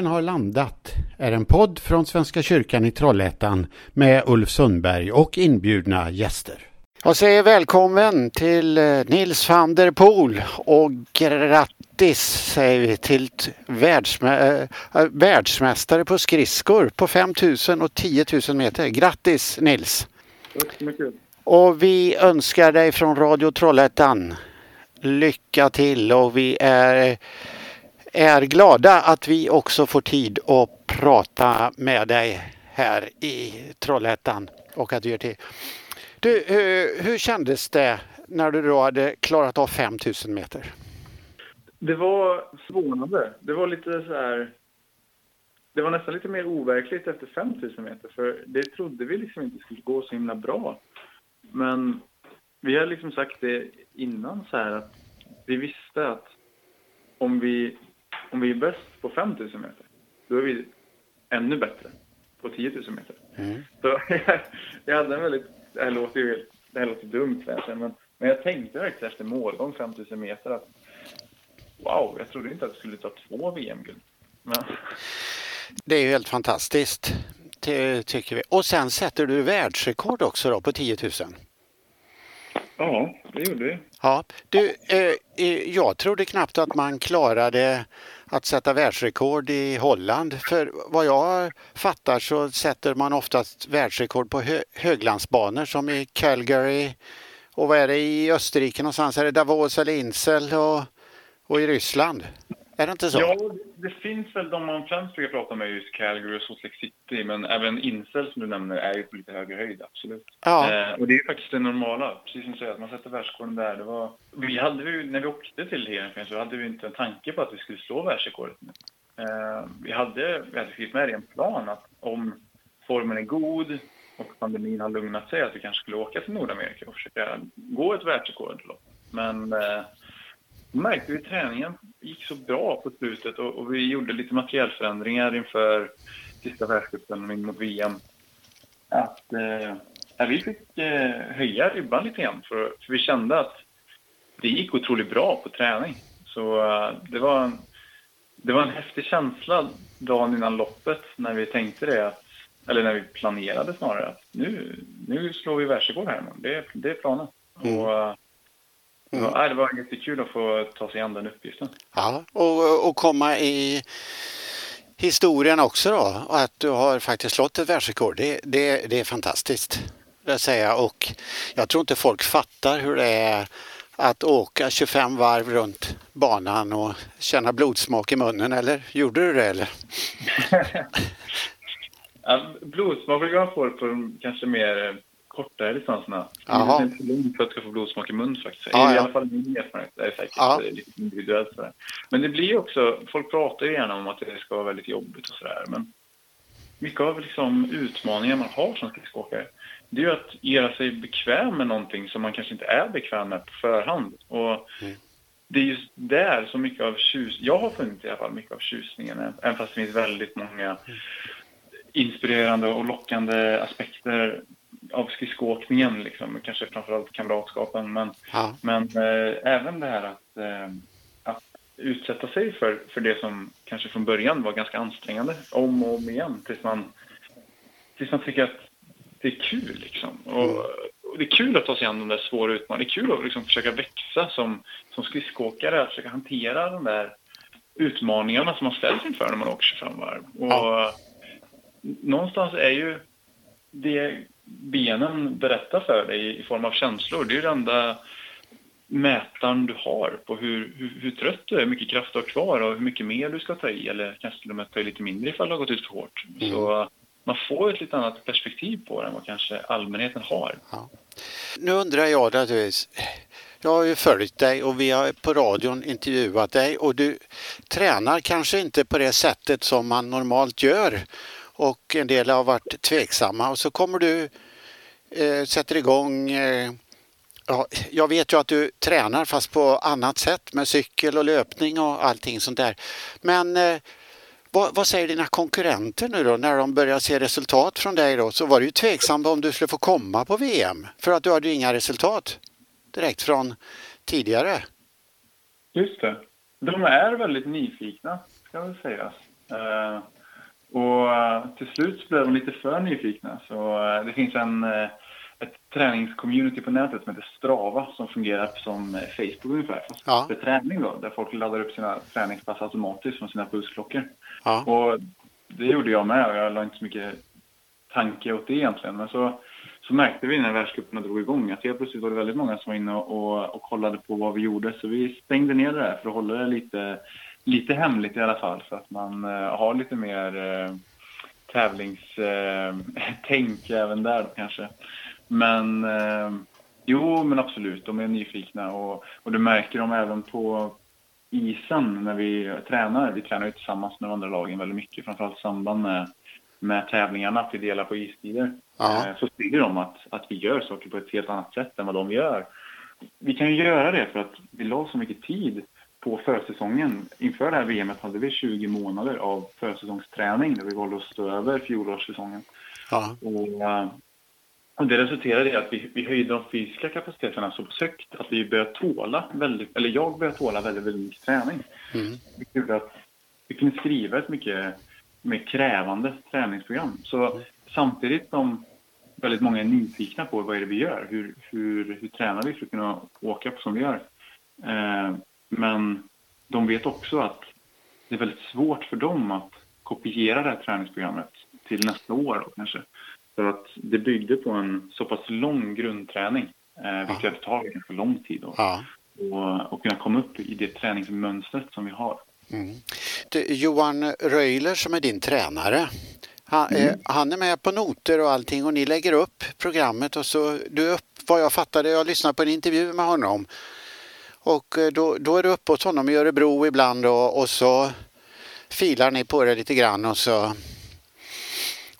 himlen har landat är en podd från Svenska kyrkan i Trollhättan med Ulf Sundberg och inbjudna gäster. Jag säger välkommen till eh, Nils van der Poel och grattis säger vi till världsmä äh, världsmästare på skridskor på 5000 och 10 000 meter. Grattis Nils! Tack så mycket! Och vi önskar dig från Radio Trollhättan lycka till och vi är är glada att vi också får tid att prata med dig här i Trollhättan och att du gör till. Du, hur, kändes det när du då hade klarat av 5000 meter? Det var förvånande. Det var lite så här... Det var nästan lite mer overkligt efter 5000 meter för det trodde vi liksom inte skulle gå så himla bra. Men vi har liksom sagt det innan så här att vi visste att om vi om vi är bäst på 5 000 meter, då är vi ännu bättre på 10 000 meter. Mm. Så jag, hade en väldigt, det här låter ju det här låter dumt men, men jag tänkte faktiskt efter målgång 5 000 meter att wow, jag trodde inte att det skulle ta två VM-guld. Men... Det är ju helt fantastiskt, tycker vi. Och sen sätter du världsrekord också då på 10 000. Ja, det gjorde vi. Ja, du, eh, jag trodde knappt att man klarade att sätta världsrekord i Holland. För vad jag fattar så sätter man oftast världsrekord på hö höglandsbanor som i Calgary och vad är det i Österrike någonstans? Är det Davos eller Insel och, och i Ryssland? Är det inte så? Ja, det finns väl de man främst brukar prata med just Calgary och Salt Lake City, men även Insel som du nämner är ju på lite högre höjd, absolut. Ja. Eh, och det är ju faktiskt det normala, precis som du säger, att man sätter världsrekorden där. Det var, vi hade ju, när vi åkte till Heerenveen så hade vi inte en tanke på att vi skulle slå världsrekordet. Eh, vi hade, vi hade skrivit med i en plan att om formen är god och pandemin har lugnat sig, att vi kanske skulle åka till Nordamerika och försöka gå ett världsrekord. Men eh, märkte vi träningen gick så bra på slutet och, och vi gjorde lite materiellförändringar inför sista världscupen mot VM. Att eh, vi fick eh, höja ribban lite grann för, för vi kände att det gick otroligt bra på träning. Så eh, det, var en, det var en häftig känsla dagen innan loppet när vi tänkte det, att, eller när vi planerade snarare, att nu, nu slår vi världsrekord här. Det, det är planen. Mm. Och, eh, Mm. Ja, det var jättekul att få ta sig an den uppgiften. Ja, och, och komma i historien också då, att du har faktiskt slått ett världsrekord. Det, det, det är fantastiskt. Det säga. Och jag tror inte folk fattar hur det är att åka 25 varv runt banan och känna blodsmak i munnen, eller gjorde du det eller? ja, blodsmak brukar man få på kanske mer kortare distanserna. Jaha. Det är inte långt för att ska få blodsmak i mun faktiskt. Ja, I alla fall min erfarenhet. Det är säkert ja. lite individuellt sådär. Men det blir också, folk pratar ju gärna om att det ska vara väldigt jobbigt och sådär. Men mycket av liksom utmaningar man har som skridskoåkare det är ju att göra sig bekväm med någonting som man kanske inte är bekväm med på förhand. Och mm. Det är just där som mycket av tjus... Jag har funnit i alla fall mycket av tjusningen, även fast det finns väldigt många mm. inspirerande och lockande aspekter av skridskoåkningen, liksom, kanske framförallt kamratskapen. Men, ja. men äh, även det här att, äh, att utsätta sig för, för det som kanske från början var ganska ansträngande om och om igen tills man, tills man tycker att det är kul. Liksom. Och, mm. och det är kul att ta sig an de där svåra utmaningarna. Det är kul att liksom försöka växa som, som skridskoåkare, att försöka hantera de där utmaningarna som man ställs inför när man åker 25 varv. Och ja. Någonstans är ju det benen berättar för dig i form av känslor. Det är den enda mätaren du har på hur, hur, hur, trött du är, hur mycket kraft du har kvar och hur mycket mer du ska ta i eller kanske till och med ta i lite mindre ifall du har gått ut för hårt. Mm. Så man får ett lite annat perspektiv på det än vad kanske allmänheten har. Ja. Nu undrar jag naturligtvis, jag har ju följt dig och vi har på radion intervjuat dig och du tränar kanske inte på det sättet som man normalt gör och en del har varit tveksamma och så kommer du eh, sätter igång eh, Ja, jag vet ju att du tränar fast på annat sätt med cykel och löpning och allting sånt där. Men eh, vad, vad, säger dina konkurrenter nu då när de börjar se resultat från dig då? Så var du ju tveksam om du skulle få komma på VM för att du hade ju inga resultat direkt från tidigare. Just det. De är väldigt nyfikna, ska jag väl säga. Uh, och uh, till slut blev de lite för nyfikna. Så uh, det finns en, ett träningscommunity på nätet som heter Strava som fungerar som Facebook ungefär, fast ja. för träning då, där folk laddar upp sina träningspass automatiskt från sina pulsklockor. Ja. Och det gjorde jag med och jag la inte så mycket tanke åt det egentligen. Men så, så märkte vi när världscuperna drog igång att helt plötsligt var det väldigt många som var inne och, och, och kollade på vad vi gjorde. Så vi stängde ner det där för att hålla det lite, lite hemligt i alla fall. Så att man uh, har lite mer uh, tävlingstänk uh, även där kanske. Men jo, men absolut, de är nyfikna och, och du märker dem även på isen när vi tränar. Vi tränar ju tillsammans med de andra lagen väldigt mycket, framförallt i samband med med tävlingarna, att vi delar på istider, Aha. Eh, så ser de att, att vi gör saker på ett helt annat sätt än vad de gör. Vi kan ju göra det för att vi la så mycket tid på försäsongen. Inför det här VMet hade vi 20 månader av försäsongsträning där vi valde att stå över fjolårssäsongen. Och, eh, och det resulterade i att vi, vi höjde de fysiska kapaciteterna så högt att vi började tåla väldigt, eller jag började tåla väldigt, väldigt mycket träning. Mm. Det gjorde att vi kunde skriva ett mycket mer krävande träningsprogram. Så samtidigt som väldigt många är nyfikna på vad är det vi gör, hur, hur, hur tränar vi för att kunna åka på som vi gör. Eh, men de vet också att det är väldigt svårt för dem att kopiera det här träningsprogrammet till nästa år kanske. För att det byggde på en så pass lång grundträning, eh, vilket ja. tar ganska lång tid. Då, ja. och, och kunna komma upp i det träningsmönstret som vi har. Mm. Du, Johan Röjler som är din tränare, han, mm. eh, han, är med på noter och allting och ni lägger upp programmet och så du upp, vad jag fattade, jag lyssnade på en intervju med honom och eh, då, då är du uppe hos honom i Örebro ibland och, och så filar ni på det lite grann och så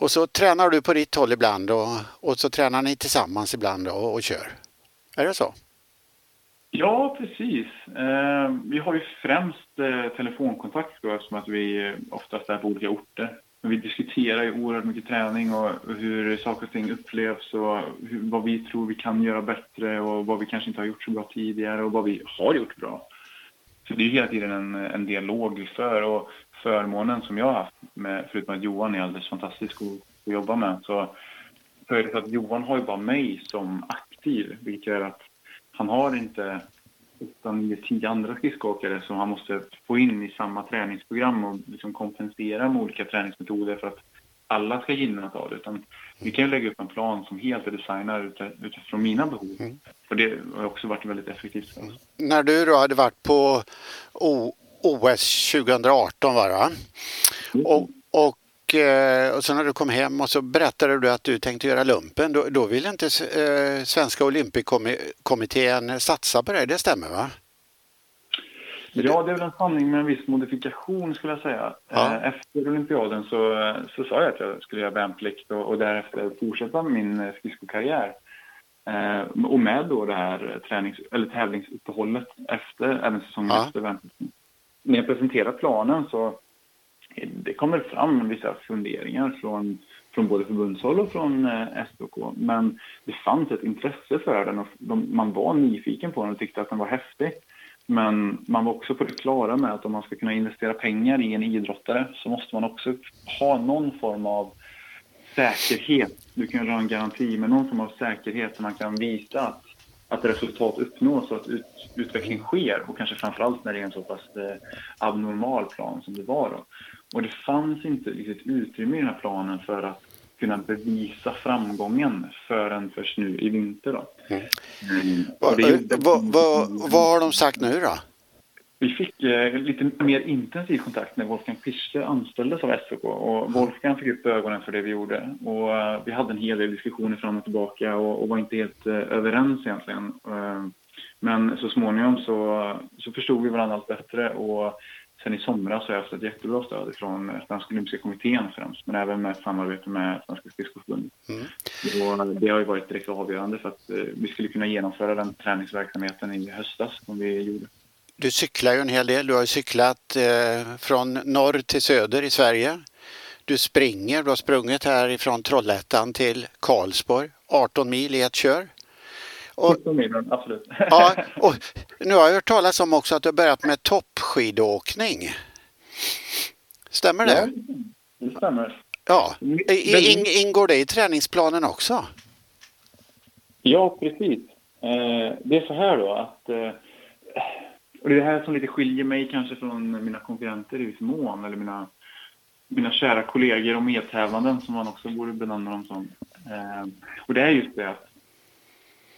och så tränar du på ditt håll ibland och, och så tränar ni tillsammans ibland och, och kör. Är det så? Ja, precis. Eh, vi har ju främst eh, telefonkontakt då, eftersom att vi eh, oftast är på olika orter. Vi diskuterar ju oerhört mycket träning och hur saker och ting upplevs och hur, vad vi tror vi kan göra bättre och vad vi kanske inte har gjort så bra tidigare och vad vi har gjort bra. Så det är hela tiden en, en dialog vi för och förmånen som jag har haft, med, förutom att Johan är alldeles fantastisk att, jobba med, så, är det att Johan har ju bara mig som aktiv, vilket gör att han har inte 8, 9, 10 andra skridskoåkare som han måste få in i samma träningsprogram och liksom kompensera med olika träningsmetoder för att alla ska gynnas av det. Utan vi kan ju lägga upp en plan som helt är designad utifrån mina behov. Mm. Och det har också varit väldigt effektivt. Mm. När du då hade varit på o OS 2018 var det mm. och, och Eh, och sen när du kom hem och så berättade du att du tänkte göra lumpen. Då, då ville inte eh, Svenska Olympikommittén satsa på det, det stämmer va? Ja, det är väl en sanning med en viss modifikation skulle jag säga. Ja. Eh, efter olympiaden så, så sa jag att jag skulle göra värnplikt och, och därefter fortsätta min skridskokarriär. Eh, och med då det här tränings, eller tävlingsuppehållet efter, även säsongen ja. efter värnplikten. När jag presenterade planen så det kommer fram vissa funderingar från, från både förbundshåll och från eh, SOK. Men det fanns ett intresse för den och de, man var nyfiken på den och tyckte att den var häftig. Men man var också på det klara med att om man ska kunna investera pengar i en idrottare så måste man också ha någon form av säkerhet. Du kan ha en garanti, men någon form av säkerhet som man kan visa att, att resultat uppnås och att ut, utveckling sker. Och kanske framförallt när det är en så pass eh, abnormal plan som det var. Då. Och det fanns inte riktigt utrymme i den här planen för att kunna bevisa framgången förrän först nu i vinter. Då. Mm. Mm. Vad, vad, vad, vad har de sagt nu då? Vi fick eh, lite mer intensiv kontakt när Wolfgang Pichler anställdes av SOK och Wolfgang fick upp ögonen för det vi gjorde. Och eh, vi hade en hel del diskussioner fram och tillbaka och, och var inte helt eh, överens egentligen. Eh, men så småningom så, så förstod vi varandra allt bättre och sen i somras har jag haft ett jättebra stöd från Svenska Olympiska Kommittén främst, men även med samarbete med Svenska Skridskoförbundet. Mm. det har ju varit direkt avgörande för att eh, vi skulle kunna genomföra den träningsverksamheten i höstas som vi gjorde. Du cyklar ju en hel del. Du har cyklat eh, från norr till söder i Sverige. Du springer, du har sprungit här ifrån Trollhättan till Karlsborg, 18 mil i ett kör. Och, absolut. ja, och nu har jag hört talas om också att du har börjat med toppskidåkning. Stämmer det? Ja, det stämmer. Ja. In, ingår det i träningsplanen också? Ja, precis. Eh, det är så här då att eh, och det är det här som lite skiljer mig kanske från mina konkurrenter i viss mån, eller mina, mina kära kollegor och medtävlanden som man också borde benämna dem som. Eh, och det är just det att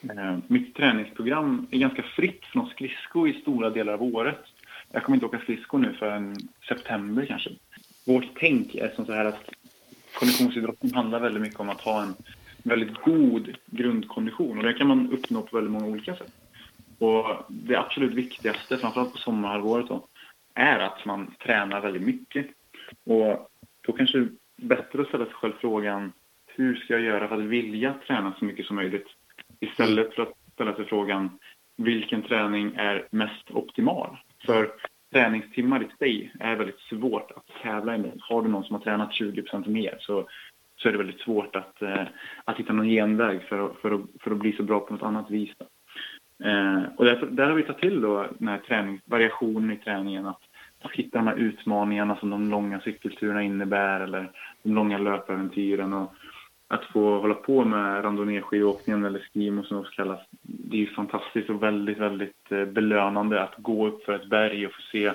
Eh, mitt träningsprogram är ganska fritt från skridsko i stora delar av året. Jag kommer inte åka skridsko nu förrän september kanske. Vårt tänk är som så här att konditionsidrotten handlar väldigt mycket om att ha en väldigt god grundkondition och det kan man uppnå på väldigt många olika sätt. Och det absolut viktigaste, framförallt på sommarhalvåret då, är att man tränar väldigt mycket. Och då kanske det är bättre att ställa sig själv frågan hur ska jag göra för att vilja träna så mycket som möjligt? Istället för att ställa sig frågan vilken träning är mest optimal? För träningstimmar i sig är väldigt svårt att tävla emot. Har du någon som har tränat 20% mer så, så är det väldigt svårt att, eh, att hitta någon genväg för, att, för, att, för att bli så bra på något annat vis. Då. Eh, och därför, där har vi tagit till då den här träning, variationen i träningen. Att, att hitta de här utmaningarna som de långa cykelturerna innebär eller de långa löpäventyren. Och att få hålla på med randonnéskidåkningen eller skimo som det också kallas. Det är ju fantastiskt och väldigt, väldigt eh, belönande att gå upp för ett berg och få se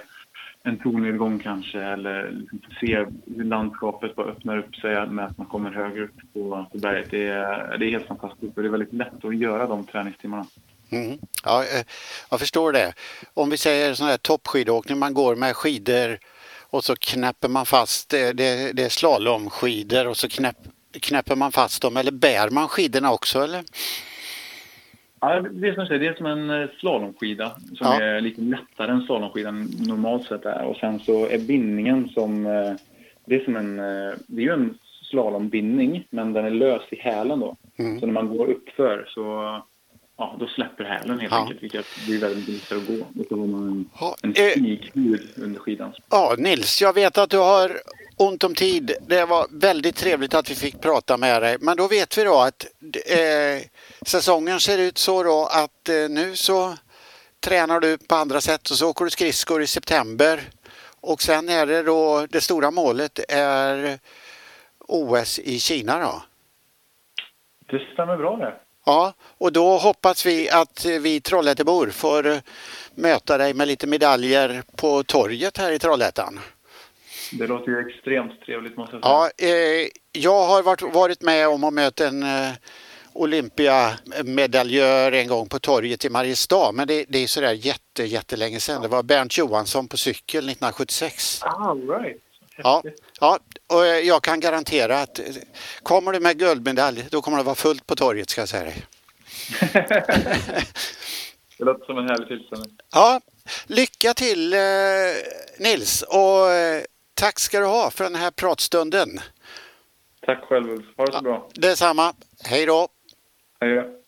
en tornnedgång kanske eller liksom se landskapet bara öppnar upp sig med att man kommer högre upp på, på berget. Det är, det är helt fantastiskt och det är väldigt lätt att göra de träningstimmarna. Mm. Ja, eh, jag förstår det. Om vi säger sån här toppskidåkning, man går med skidor och så knäpper man fast, det, det, det är slalomskidor och så knäpp, knäpper man fast dem eller bär man skidorna också eller? Ja, det är som, säger, det är som en eh, slalomskida som ja. är lite lättare än slalomskidan normalt sett är. Och sen så är bindningen som, eh, det är som en, det är ju en slalombindning men den är lös i hälen då. Mm. Så när man går uppför så ja, då släpper hälen helt ja. enkelt, vilket blir väldigt lättare att gå. Och så har man en, ja, en eh, stighud under skidan. Ja, Nils, jag vet att du har ont om tid. Det var väldigt trevligt att vi fick prata med dig. Men då vet vi då att eh, säsongen ser ut så då att eh, nu så tränar du på andra sätt och så åker du skridskor i september. Och sen är det då det stora målet är OS i Kina då? Det stämmer bra det. Ja, och då hoppas vi att vi Trollhättebor får eh, möta dig med lite medaljer på torget här i Trollhättan. Det låter ju extremt trevligt måste jag säga. Ja, eh, jag har varit, varit med om att möta en eh, Olympiamedaljör en gång på torget i Mariestad, men det, det är sådär jätte, jättelänge sedan. Det var Bernt Johansson på cykel 1976. All right. Ja, ja, och jag kan garantera att kommer du med guldmedalj då kommer det vara fullt på torget ska jag säga dig. det låter som en härlig tillställning. Ja, lycka till eh, Nils och eh, tack ska du ha för den här pratstunden. Tack själv Ha det så ja, bra. Detsamma. Hej då. Hej då.